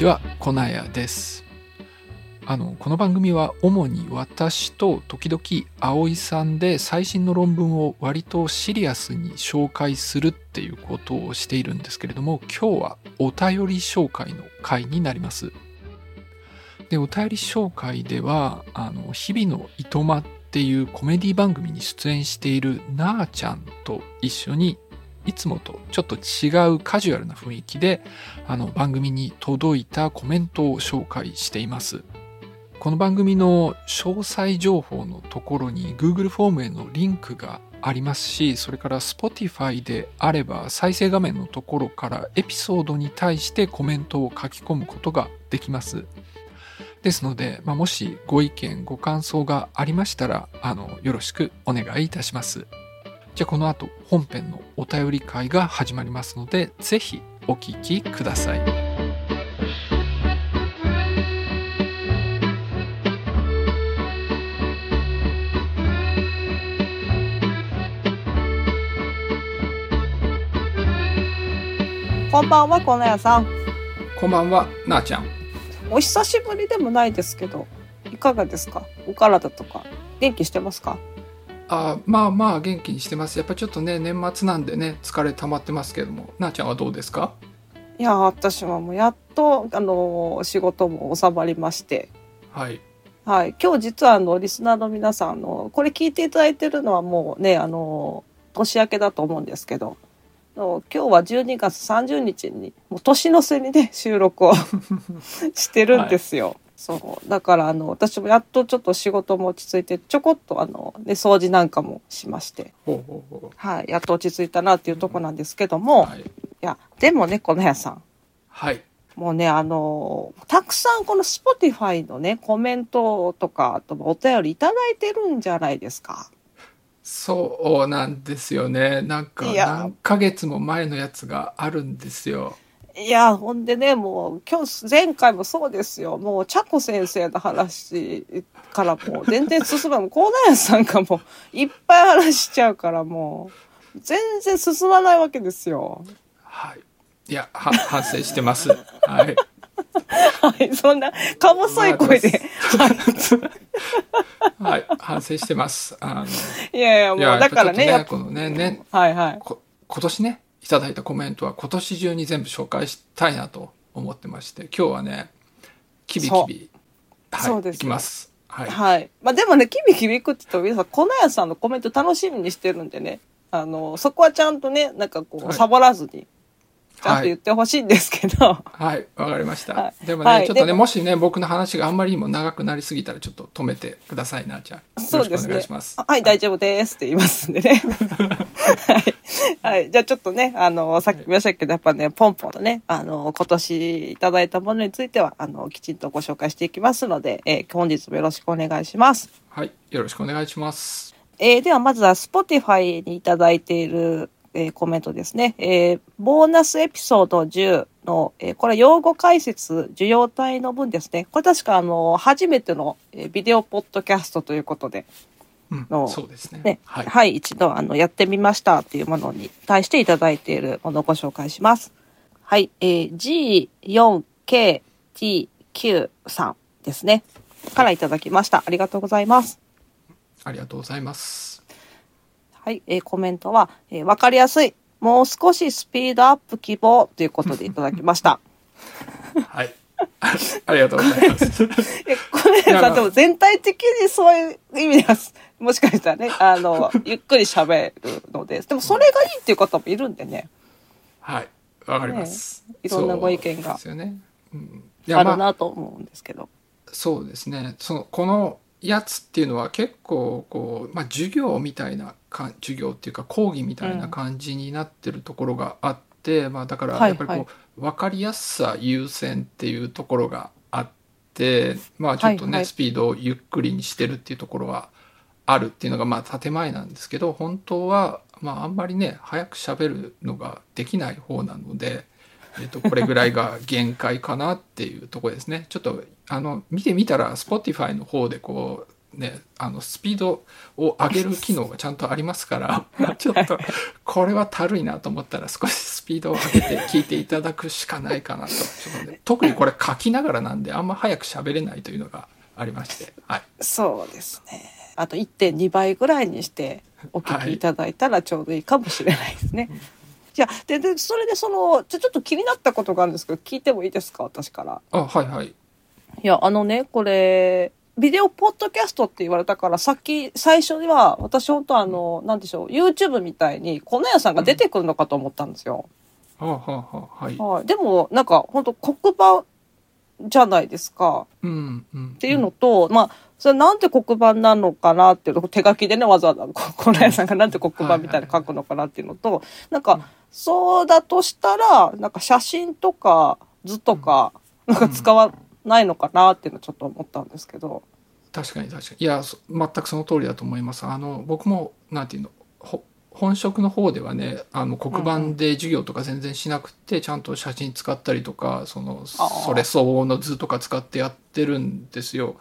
こんにちはコナヤです。あのこの番組は主に私と時々葵さんで最新の論文を割とシリアスに紹介するっていうことをしているんですけれども今日はお便り紹介の回になります。でお便り紹介ではあの日々のいとまっていうコメディ番組に出演しているなあちゃんと一緒にいつもとちょっと違うカジュアルな雰囲気であの番組に届いたコメントを紹介しています。この番組の詳細情報のところに Google フォームへのリンクがありますしそれから Spotify であれば再生画面のところからエピソードに対してコメントを書き込むことができます。ですので、まあ、もしご意見ご感想がありましたらあのよろしくお願いいたします。じゃあこの後本編のお便り会が始まりますのでぜひお聞きください。こんばんは、このやさん。こんばんは、なあちゃん。お久しぶりでもないですけど、いかがですか？お体とか、元気してますか？あまあまあ元気にしてます。やっぱちょっとね、年末なんでね、疲れ溜まってますけども、なあちゃんはどうですか？いや、私はもうやっと、あの、仕事も収まりまして。はい。はい。今日実はあの、リスナーの皆さんの、これ聞いていただいてるのはもうね、あの、年明けだと思うんですけど、今日は12月30日にもう年の瀬にね収録を してるんですよ。はい、そうだからあの私もやっとちょっと仕事も落ち着いてちょこっとあの、ね、掃除なんかもしましてはい、やっと落ち着いたなっていうとこなんですけども、はい、いやでもねこの屋さん。はいもうね、あの、たくさんこの Spotify のね、コメントとか、あとお便りいただいてるんじゃないですか。そうなんですよね。なんか何ヶ月も前のやつがあるんですよ。いや、ほんでね、もう、今日、前回もそうですよ。もう、茶子先生の話からもう、全然進まない。コーナーさんがもう、いっぱい話しちゃうから、もう、全然進まないわけですよ。はい。いや、は、反省してます。はい。はい、そんな、か細い声で。はい、反省してます。あの、いやいや、もう、だからね、ねね、ね、はいはい。今年ね、いただいたコメントは今年中に全部紹介したいなと思ってまして、今日はね、キビキビ、はい、いきます。はい。はい。まあでもね、キビキビくって言ったら皆さん、粉屋さんのコメント楽しみにしてるんでね、あの、そこはちゃんとね、なんかこう、サボらずに、ちゃんと言ってほしいんですけど。はい、わ、はい、かりました。はい、でもね、はい、ちょっとね、もしね、僕の話があんまりにも長くなりすぎたら、ちょっと止めてくださいな、じゃあ。そうですね。はい、大丈夫ですって言いますんでね。はい。はい。じゃあちょっとね、あの、さっき言いましたけど、やっぱね、ポンポンのね、あの、今年いただいたものについては、あの、きちんとご紹介していきますので、えー、本日もよろしくお願いします。はい。よろしくお願いします。えー、ではまずは Spotify にいただいているえー、コメントですね。えー、ボーナスエピソード10の、えー、これ用語解説、受容体の分ですね。これ確かあの、初めての、えー、ビデオポッドキャストということで、の、うん、そうですね。ねはい、はい、一度あの、やってみましたっていうものに対していただいているものをご紹介します。はい、えー、G4KTQ さんですね。からいただきました。ありがとうございます。ありがとうございます。はい、えー、コメントは、えー、わかりやすい。もう少しスピードアップ希望ということでいただきました。はい。ありがとうございます。これさ、でも全体的にそういう意味では、もしかしたらね、あの、ゆっくり喋るので、でもそれがいいっていう方もいるんでね。はい。わかります、ね。いろんなご意見が。ですよね。うん、あるなと思うんですけど。そうですね。その、このやつっていうのは結構こう、まあ、授業みたいなか授業っていうか講義みたいな感じになってるところがあって、うん、まあ、だからやっぱりこう、はいはい、分かりやすさ優先っていうところがあってまあちょっとね、はいはい、スピードをゆっくりにしてるっていうところはあるっていうのがまあ建前なんですけど本当はまああんまりね早く喋るのができない方なので。えっと、これぐらいが限界かなっていうとこですね。ちょっとあの見てみたら Spotify の方でこうねあのスピードを上げる機能がちゃんとありますから ちょっとこれはたるいなと思ったら少しスピードを上げて聞いていただくしかないかなとね、特にこれ書きながらなんであんま早く喋れないというのがありまして、はい、そうですね。あと1.2倍ぐらいにしてお聞きいただいたらちょうどいいかもしれないですね。じゃあででそれでそのちょちょっと気になったことがあるんですけど聞いてもいいですか？私から。あはいはいいやあのねこれビデオポッドキャストって言われたからさっき最初には私本当あのなんでしょう YouTube みたいに粉屋さんが出てくるのかと思ったんですよ。はあはあはあはい。はい、でもなんか本当黒板じゃないですか。うんうん。っていうのと、まあ、それなんで黒板なのかなっていうのを手書きでね、わざわざ、ここの屋さんがなんで黒板みたいに書くのかなっていうのと、なんか、そうだとしたら、なんか写真とか図とか、なんか使わないのかなっていうのをちょっと思ったんですけど。確かに確かにいやそ全くその通りだと思いますあの僕もなんていうのほ本職の方ではねあの黒板で授業とか全然しなくて、ちゃんと写真使ったりとかそのそれ相応の図とか使ってやってるんですよ。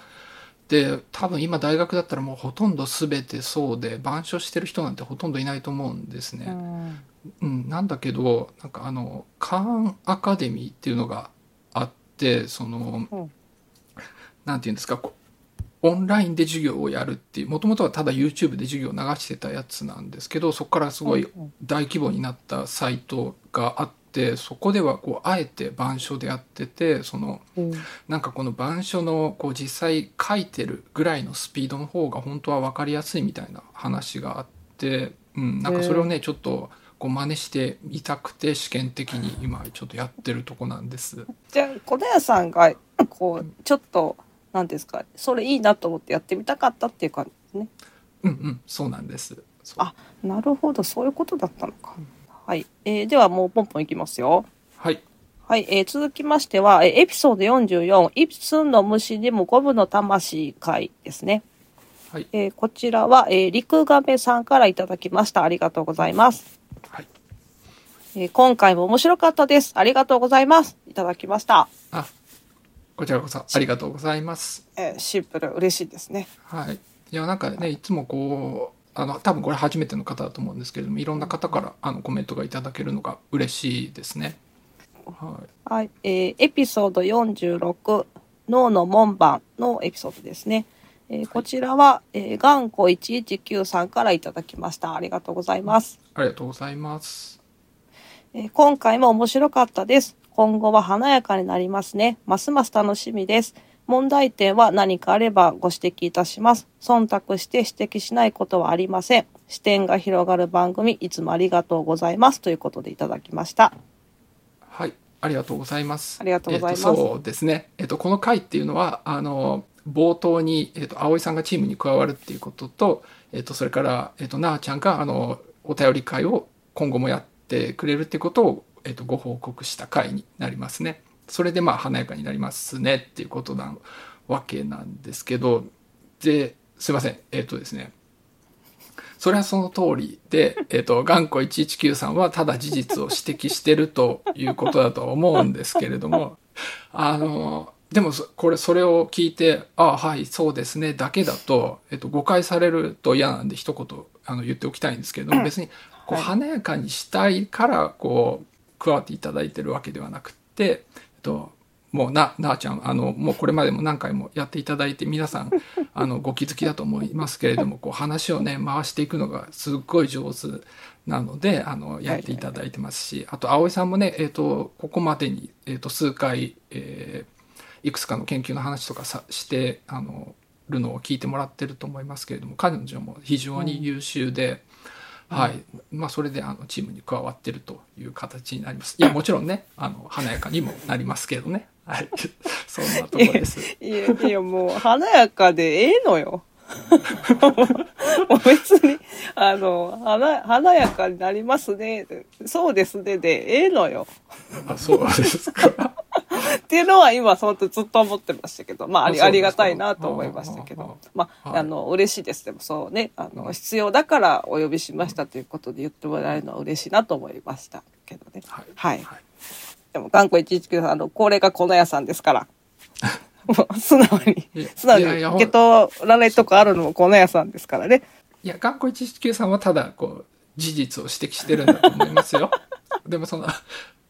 で多分今大学だったらもうほとんど全てそうで板書してる人なんてほとんどいないと思うんですね。うん、なんだけどなんかあのカーンアカデミーっていうのがあってその、うん。なんていうんですかオンラインで授業をやるっていうもともとはただ YouTube で授業を流してたやつなんですけどそこからすごい大規模になったサイトがあってそこではこうあえて板書でやっててそのうん。なんかこの板書のこう実際書いてるぐらいのスピードの方が本当は分かりやすいみたいな話があって、うん、なんかそれをねちょっとこう真似してみたくて試験的に 今ちょっとやってるとこなんです。じゃあ、小田屋さんが、こう、ちょっと、なんですか、それいいなと思ってやってみたかったっていう感じですね。うんうんそうなんです。あなるほど、そういうことだったのか。はい。えーではもうポンポンいきますよ。はいはい、えー続きましては、えーエピソード44、イプスンの虫にもゴムの魂会ですね。はいえーこちらは、えー、陸亀さんからいただきました。ありがとうございます。はいえー今回も面白かったです。ありがとうございます。いただきました。あこちらこそありがとうございます。えーシンプル、嬉しいですね。はい、いやなんかねいつもこうあの多分これ初めての方だと思うんですけれどもいろんな方からあのコメントがいただけるのが嬉しいですね。はいはい、えーエピソード46、脳の門番のエピソードですね。えーこちらは、えー、頑固119さんからいただきました。ありがとうございます。ありがとうございます。えー今回も面白かったです。今後は華やかになりますね。ますます楽しみです。問題点は何かあればご指摘いたします。忖度して指摘しないことはありません。視点が広がる番組、いつもありがとうございます。ということでいただきました。はい、ありがとうございます。ありがとうございますえっとそうですね。えっとこの回っていうのはあの冒頭にえっと葵さんがチームに加わるっていうことと、えっとそれからえっとなあちゃんがあのお便り会を今後もやってくれるっていうことをえっとご報告した回になりますね。それでまあ華やかになりますねっていうことなわけなんですけど、ですいませんえっとですね。それはその通りで、えっ、と、頑固119さんはただ事実を指摘してるということだと思うんですけれども、あの、でもそ、これ、それを聞いて、ああ、はい、そうですね、だけだと、えっ、と、誤解されると嫌なんで一言、あの、言っておきたいんですけれども、別に、こう、はい。華やかにしたいから、こう、加わっていただいてるわけではなくて、えっと、もうな、なあちゃん、あの、もうこれまでも何回もやっていただいて、皆さん、あの、ご気づきだと思いますけれども、こう、話をね、回していくのがすっごい上手なので、あの、やっていただいてますし、あと、葵さんもね、えっ、と、ここまでに、えっ、と、数回、えーいくつかの研究の話とかさして、あの、るのを聞いてもらってると思いますけれども、彼女も非常に優秀で、はい。まあ、それで、あの、チームに加わってるという形になります。いや、もちろんね、あの、華やかにもなりますけどね。はい。そんなところです。いや、いや、もう、華やかでええのよ。もう別に、あの、華華やかになりますね。そうですね。で、ええのよ。あ、そうですか。っていうのは今、本当ずっと思ってましたけど、まあ、ありありがたいなと思いましたけど、まあ、はいあの、嬉しいです。でもそうね、あの、必要だからお呼びしましたということで言ってもらえるのは嬉しいなと思いましたけどね。はい。はいはい。でも、頑固119さん、あの、これが粉屋さんですから。もう 素直に素直に受け取らないとこあるのも粉屋さんですからね。いや頑固119さんはただこう事実を指摘してるんだと思いますよでもその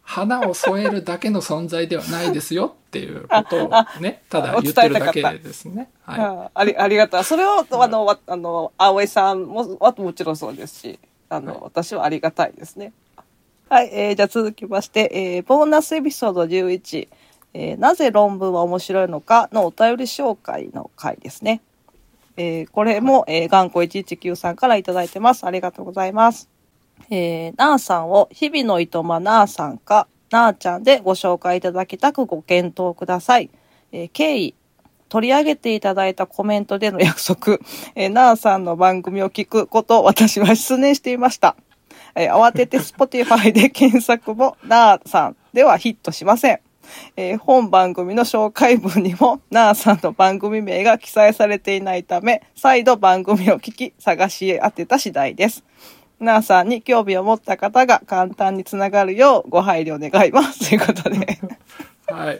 花を添えるだけの存在ではないですよっていうことをねただ言ってるだけですねはいあありありがたい。それを、あの、わあの、葵さんも、はもちろんそうですし、あの、はい私はありがたいですね。はい、えーじゃあ続きまして、えーボーナスエピソード11、えーなぜ論文は面白いのかのお便り紹介の回ですね。えーこれも、えー、頑固119さんからいただいてます。ありがとうございます。えー、なあさんを日々のいとまなあさんか、なあちゃんでご紹介いただきたくご検討ください。えー経緯、取り上げていただいたコメントでの約束、えー、なあさんの番組を聞くことを私は失念していました。えー慌てて Spotify で検索もなあさんではヒットしません。えー本番組の紹介文にもなあさんの番組名が記載されていないため、再度番組を聞き探し当てた次第です。なあさんに興味を持った方が簡単につながるようご配慮願います。ということで。はい。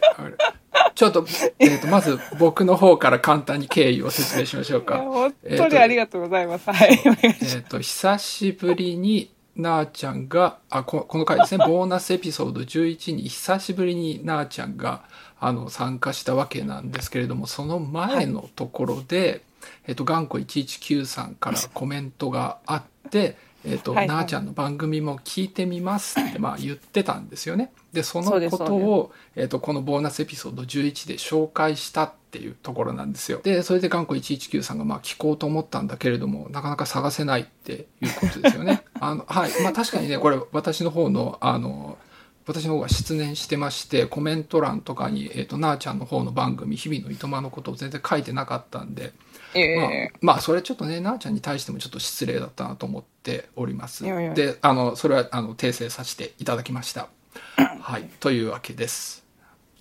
ちょっと、えっ、と、まず僕の方から簡単に経緯を説明しましょうか。本当にありがとうございます。はい。えっ、と、久しぶりに、なあちゃんが、あ、ここの回ですね、ボーナスエピソード11に久しぶりになあちゃんが、あの、参加したわけなんですけれども、その前のところで、えっ、と、頑固119さんからコメントがあって、えっ、と、はいはいなあちゃんの番組も聞いてみますって、まあ言ってたんですよね。で、そのことを、えっ、と、このボーナスエピソード11で紹介したっていうところなんですよ。で、それで頑固119さんがまあ聞こうと思ったんだけれども、なかなか探せないっていうことですよね。あの、はい。まあ確かにね、これ私の方の、あの、私の方が失念してまして、コメント欄とかに、えっ、と、なあちゃんの方の番組、日々のいとまのことを全然書いてなかったんで、ええ。まあ、まあそれちょっとねなあちゃんに対してもちょっと失礼だったなと思っております。であのそれはあの訂正させていただきました。はい。というわけです。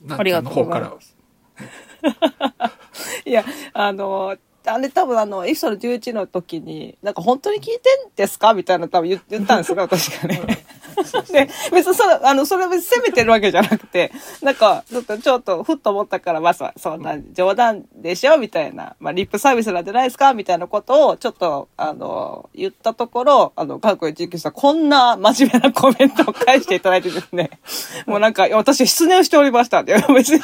なありがとうございの方ます。いや、あの、あれ多分あの、エピソード11の時に、なんか本当に聞いてんですか？みたいな多分言言ったんですよ、私がね。で、別にそれ、あの、それは別に責めてるわけじゃなくて、なんか、ちょっと、ちょっと、ふっと思ったから、まあ、そそんな冗談でしょ？みたいな、まあ、リップサービスなんじゃないですか？みたいなことを、ちょっと、あの、言ったところ、あの、韓国19さん、こんな真面目なコメントを返していただいてですね、もうなんか、私、失念をしておりました別に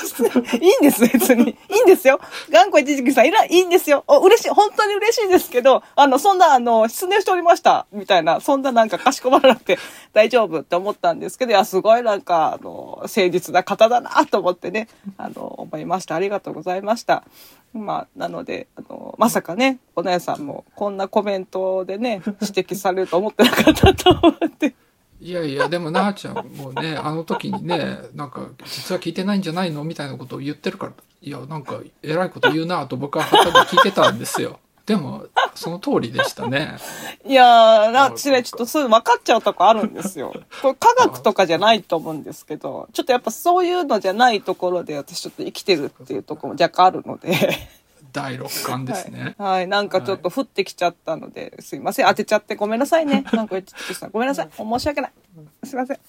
いいんです、別に。いいんですよ。頑固一時期さん、いら、いいんですよ。お、嬉しい、本当に嬉しいですけど、あの、そんな、あの、失念しておりました、みたいな、そんななんか、かしこまらなくて大丈夫って思ったんですけど、いや、すごいなんか、あの、誠実な方だなと思ってね、あの、思いました。ありがとうございました。まあ、なので、あの、まさかね、お姉さんも、こんなコメントでね、指摘されると思ってなかったと思って。いやいやでもなあちゃんもね あの時にねなんか実は聞いてないんじゃないのみたいなことを言ってるからいやなんかえらいこと言うなと僕は旗で聞いてたんですよ。でもその通りでしたね。いやー、な、私ね、ちょっとそういうの分かっちゃうとこあるんですよ。これ科学とかじゃないと思うんですけど、ちょっとやっぱそういうのじゃないところで私ちょっと生きてるっていうところも若干あるので、第六感ですね、はい、なんかちょっと降ってきちゃったので、すいません、当てちゃってごめんなさいね。なんかさんごめんなさい。申し訳ない。すいません。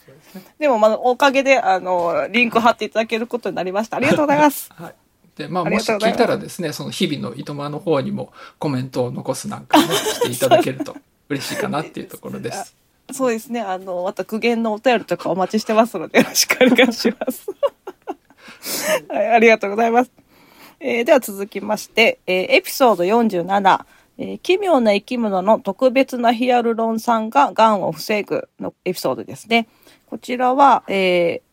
でも、まあ、おかげで、あの、リンク貼っていただけることになりました。ありがとうございます。はいでまあ、もし聞いたらですねその日々のいとまの方にもコメントを残すなんかねしていただけると 嬉しいかなっていうところですそうですね。あの、また苦言のお便りとかお待ちしてますので、よろしくお願いします。はい、ありがとうございます。えーでは続きまして、えーエピソード47、えー奇妙な生き物の特別なヒアルロン酸が癌を防ぐのエピソードですね。こちらは、えー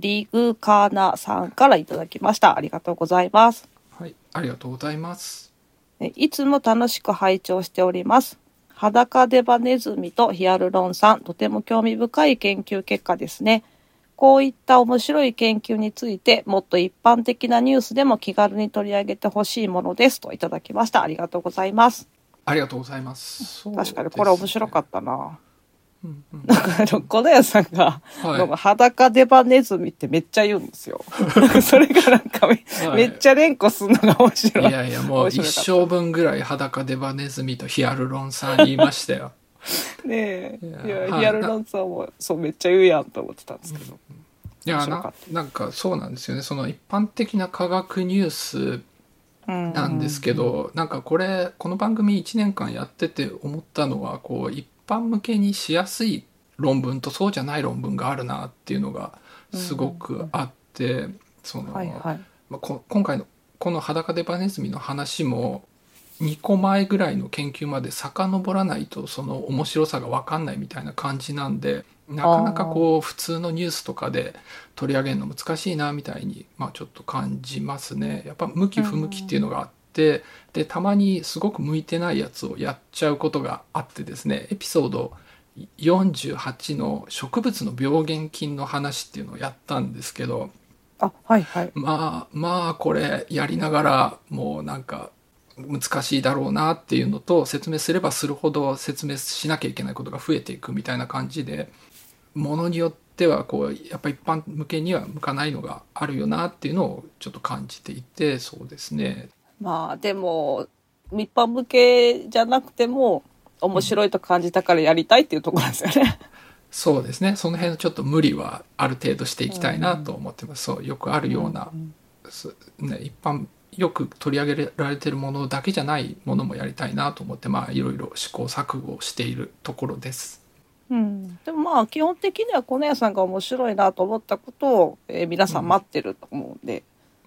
リグカーナさんからいただきました。ありがとうございます。はいありがとうございますえいつも楽しく拝聴しております。裸デバネズミとヒアルロン酸、とても興味深い研究結果ですね。こういった面白い研究について、もっと一般的なニュースでも気軽に取り上げてほしいものです。といただきました。ありがとうございます。ありがとうございます確かにこれ面白かっったな。た、うんうんなんかあの、小田屋さんが、はいなんか裸デバネズミってめっちゃ言うんですよ。それがなんかめ,、はいめっちゃ連呼するのが面白い。いやいやもう一生分ぐらい裸デバネズミとヒアルロン酸言いましたよねえ。いや、いやはい。ヒアルロン酸も、そう、めっちゃ言うやんと思ってたんですけど。いいやななんかそうなんですよね。その一般的な科学ニュースなんですけど、なんかこれこの番組1年間やってて思ったのはこう一般向けにしやすい論文とそうじゃない論文があるなっていうのがすごくあって、その、はいはい。まあ、こ今回のこの裸デバネズミの話も2個前ぐらいの研究まで遡らないとその面白さが分かんないみたいな感じなんでなかなかこう普通のニュースとかで取り上げるの難しいなみたいに、まあ、ちょっと感じますね。やっぱ向き不向きっていうのがあってでたまにすごく向いてないやつをやっちゃうことがあってですねエピソード48の植物の病原菌の話っていうのをやったんですけどあはいはいまあまあこれやりながらもうなんか難しいだろうなっていうのと説明すればするほど説明しなきゃいけないことが増えていくみたいな感じでものによってはこうやっぱ一般向けには向かないのがあるよなっていうのをちょっと感じていてそうですね。まあでも一般向けじゃなくても面白いと感じたからやりたいっていうところですよね。そうですね。その辺のちょっと無理はある程度していきたいなと思ってます、そうよくあるような、すね、一般よく取り上げられてるものだけじゃないものもやりたいなと思ってまあいろいろ試行錯誤をしているところです。うん、でもまあ基本的には小屋さんが面白いなと思ったことを、えー皆さん待ってると思うんで、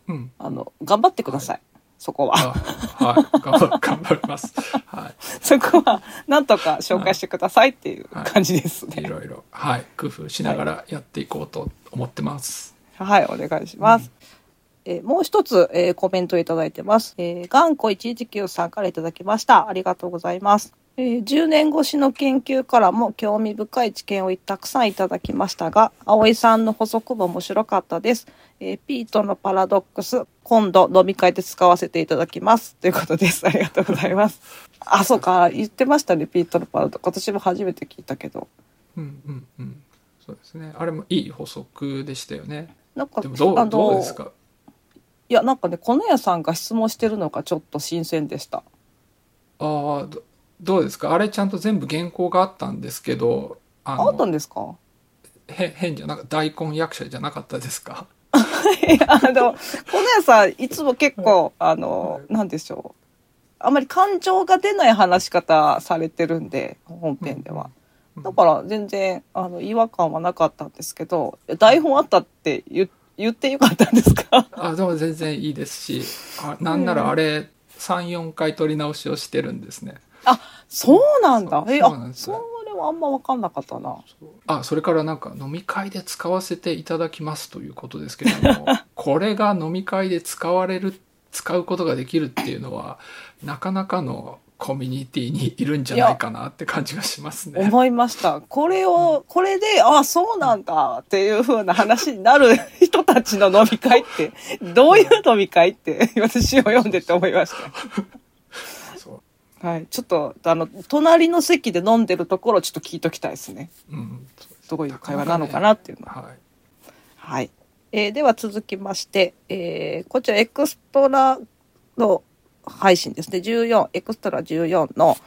うん、あの頑張ってください、そこは。あはい。頑張 頑張ります。は そこはなんとか紹介してくださいっていう感じですい、いねろいろ。はい。工夫しながらやっていこうと思ってます。はい、お願いします。えーもう一つ、えーコメントをいただいてます。えー、頑固119さんからいただきました。ありがとうございます。えー10年越しの研究からも興味深い知見をたくさんいただきましたが、葵さんの補足も面白かったです。えーピートのパラドックス、今度飲み会で使わせていただきます。ということです。ありがとうございます。あ、そうか、言ってましたね、ピートのパラドックス。私も初めて聞いたけど。うんうんうんそうですねあれもいい補足でしたよね。なんか、でもどうどうですか？いや、なんかね、この屋さんが質問してるのがちょっと新鮮でした。ああどどうですか？あれちゃんと全部原稿があったんですけどああったんのですか？へ変じゃなか大根役者じゃなかったですか？いや、あの、この屋さん、いつも結構、あの、なんでしょう。あまり感情が出ない話し方されてるんで、本編では。うんだから全然、あの、違和感はなかったんですけど、台本あったって言言ってよかったんですか？あでも全然いいですしあなんならあれ34回撮り直しをしてるんですね。そうなんだ。え、あそうなん、ですあんま分かんなかったな。あそれからなんか飲み会で使わせていただきますということですけれども これが飲み会で使われる使うことができるっていうのはなかなかのコミュニティにいるんじゃないかなって感じがしますね。思いました。これを、これで、あ、そうなんだっていう風な話になる人たちの飲み会って、どういう飲み会って、私を読んでて思いました。はい。ちょっと、あの、隣の席で飲んでるところをちょっと聞いときたいですね。うんどういう会話なのかなっていうのは。はいはい。えーでは続きまして、えーこちらエクストラの配信ですね。14、エクストラ14の、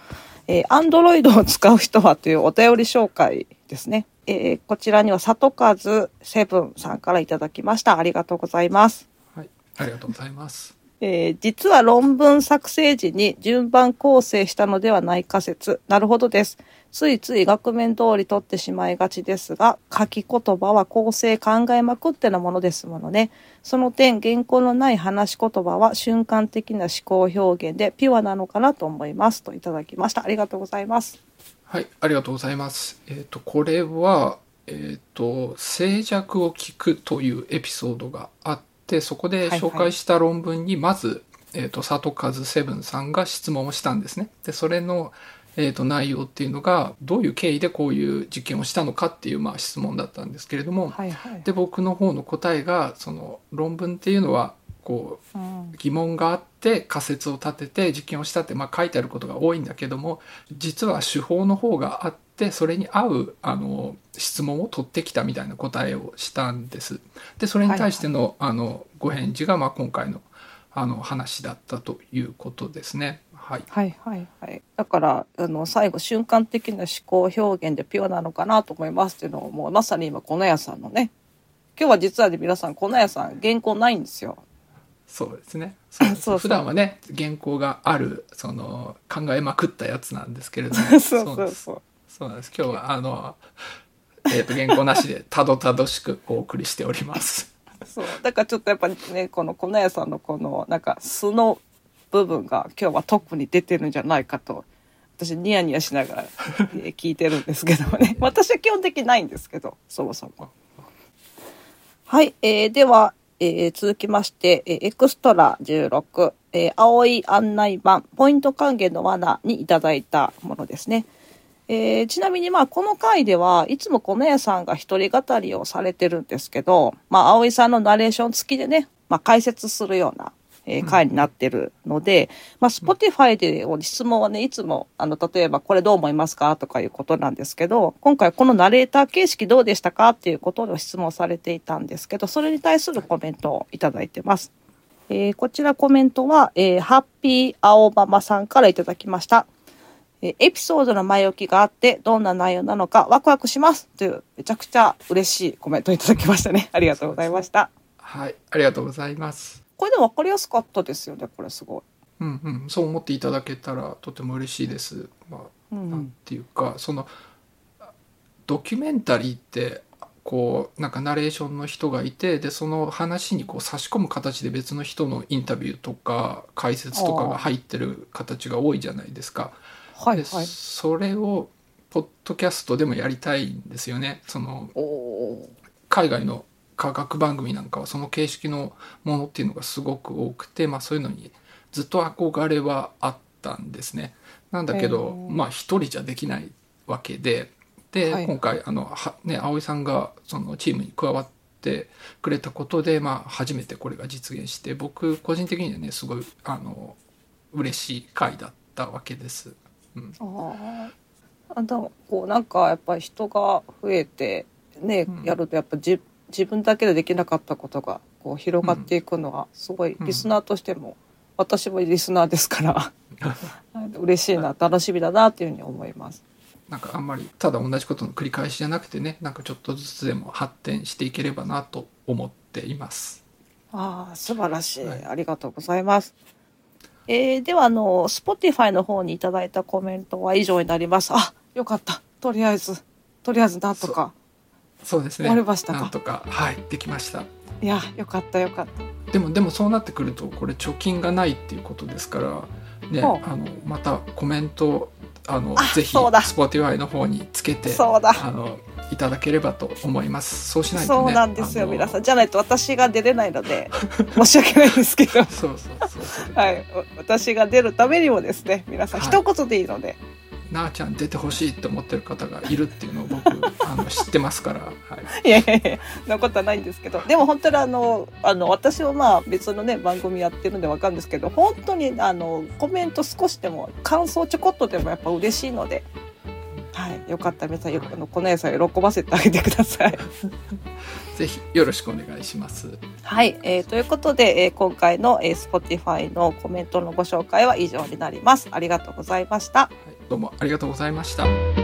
えー、Android を使う人はというお便り紹介ですね。えーこちらには里和セブンさんからいただきました。ありがとうございます。はい、ありがとうございます。えー実は論文作成時に順番構成したのではないか説。なるほどです。ついつい額面通り取ってしまいがちですが、書き言葉は構成考えまくってのものですものね。その点、原稿のない話し言葉は瞬間的な思考表現でピュアなのかなと思います。といただきました。ありがとうございます。はい、ありがとうございます。えっ、とこれはえっ、と静寂を聞くというエピソードがあって、そこで紹介した論文にまず、えっ、と里和セブンさんが質問をしたんですね。でそれのえー、と内容っていうのがどういう経緯でこういう実験をしたのかっていうまあ質問だったんですけれども、はいはい。で僕の方の答えがその論文っていうのはこううん疑問があって仮説を立てて実験をしたって、まあ、書いてあることが多いんだけども実は手法の方があってそれに合うあの質問を取ってきたみたいな答えをしたんです。でそれに対しての,、あのご返事が、まあ、今回のあの話だったということですね。はい、はいはいはい。だから、あの、最後、瞬間的な思考表現でピュアなのかなと思いますっていうのを、もうまさに今、この屋さんのね、今日は実はね皆さん粉屋さん原稿ないんですよ。そうですね。そう そう普段はね原稿があるその考えまくったやつなんですけれども。そうそうなんです。そう。そうなんです。今日はあの、えー、と原稿なしでたどたどしくお送りしております。そう。だからちょっとやっぱねこの粉屋さんのこのなんか素の部分が今日は特に出てるんじゃないかと私ニヤニヤしながら えー聞いてるんですけどもね 私は基本的にないんですけどそもそも。はい、えーでは、えー続きまして、えーエクストラ16、えー青い案内板ポイント還元の罠にいただいたものですね。えーちなみにまあこの回ではいつもこの屋さんが一人語りをされてるんですけど、まあ葵さんのナレーション付きでね、まあ解説するような、えー回になってるので、まあ Spotify で質問はね、いつもあの例えばこれどう思いますか？とかいうことなんですけど、今回このナレーター形式どうでしたか？っていうことを質問されていたんですけど、それに対するコメントをいただいてます。えーこちらコメントは、えーハッピー青ママさんからいただきました。えーエピソードの前置きがあって、どんな内容なのかワクワクしますという、めちゃくちゃ嬉しいコメントいただきましたね。ありがとうございました。はいありがとうございますこれでも分かりやすかったですよね、これすごい。うんうんそう思っていただけたらとても嬉しいですまあうんなんていうかそのドキュメンタリーってこうなんかナレーションの人がいてでその話にこう差し込む形で別の人のインタビューとか解説とかが入ってる形が多いじゃないですか。ではいはい。それをポッドキャストでもやりたいんですよね。その海外の科学番組なんかはその形式のものっていうのがすごく多くて、まあ、そういうのにずっと憧れはあったんですね。なんだけど、まあ一人じゃできないわけでで、はい今回あのは、ね、葵さんがそのチームに加わってくれたことで、まあ、初めてこれが実現して僕個人的にはねすごいあの嬉しい回だったわけです。うんああ。こうなんかやっぱり人が増えてね、うんやるとやっぱじ自分だけでできなかったことがこう広がっていくのはすごいうんリスナーとしても、私もリスナーですから 嬉しいな楽しみだなっていうふうに思います。なんかあんまりただ同じことの繰り返しじゃなくてねなんかちょっとずつでも発展していければなと思っています。ああ素晴らしい、はいありがとうございます。えー、ではあの Spotify の方にいただいたコメントは以上になります。あよかったとりあえずとりあえずなんとかそうですね。終わりましたか？なんとかはいできました。いやよかったよかった。でもでもそうなってくるとこれ貯金がないっていうことですからねあのまたコメントあのあぜひそうだ Spotify の方につけてそうだあのいただければと思います。そうしないとね。そうなんですよ、皆さん。じゃないと私が出れないので、申し訳ないんですけど。そうそうそうそう。はい、わ私が出るためにもですね、皆さんはい一言でいいので、なあちゃん出てほしいって思ってる方がいるっていうのを僕 あの知ってますから。はい。いやいやいや、なことはないんですけど、でも本当にあの、あの、私はまあ別のね、番組やってるんでわかるんですけど、本当にあの、コメント少しでも、感想ちょこっとでもやっぱ嬉しいので、はい、よかったら皆さん、よあのこの野菜喜ばせてあげてください。ぜひよろしくお願いします。はい、えーということで、えー今回の、えー Spotify のコメントのご紹介は以上になります。ありがとうございました。はい、どうもありがとうございました。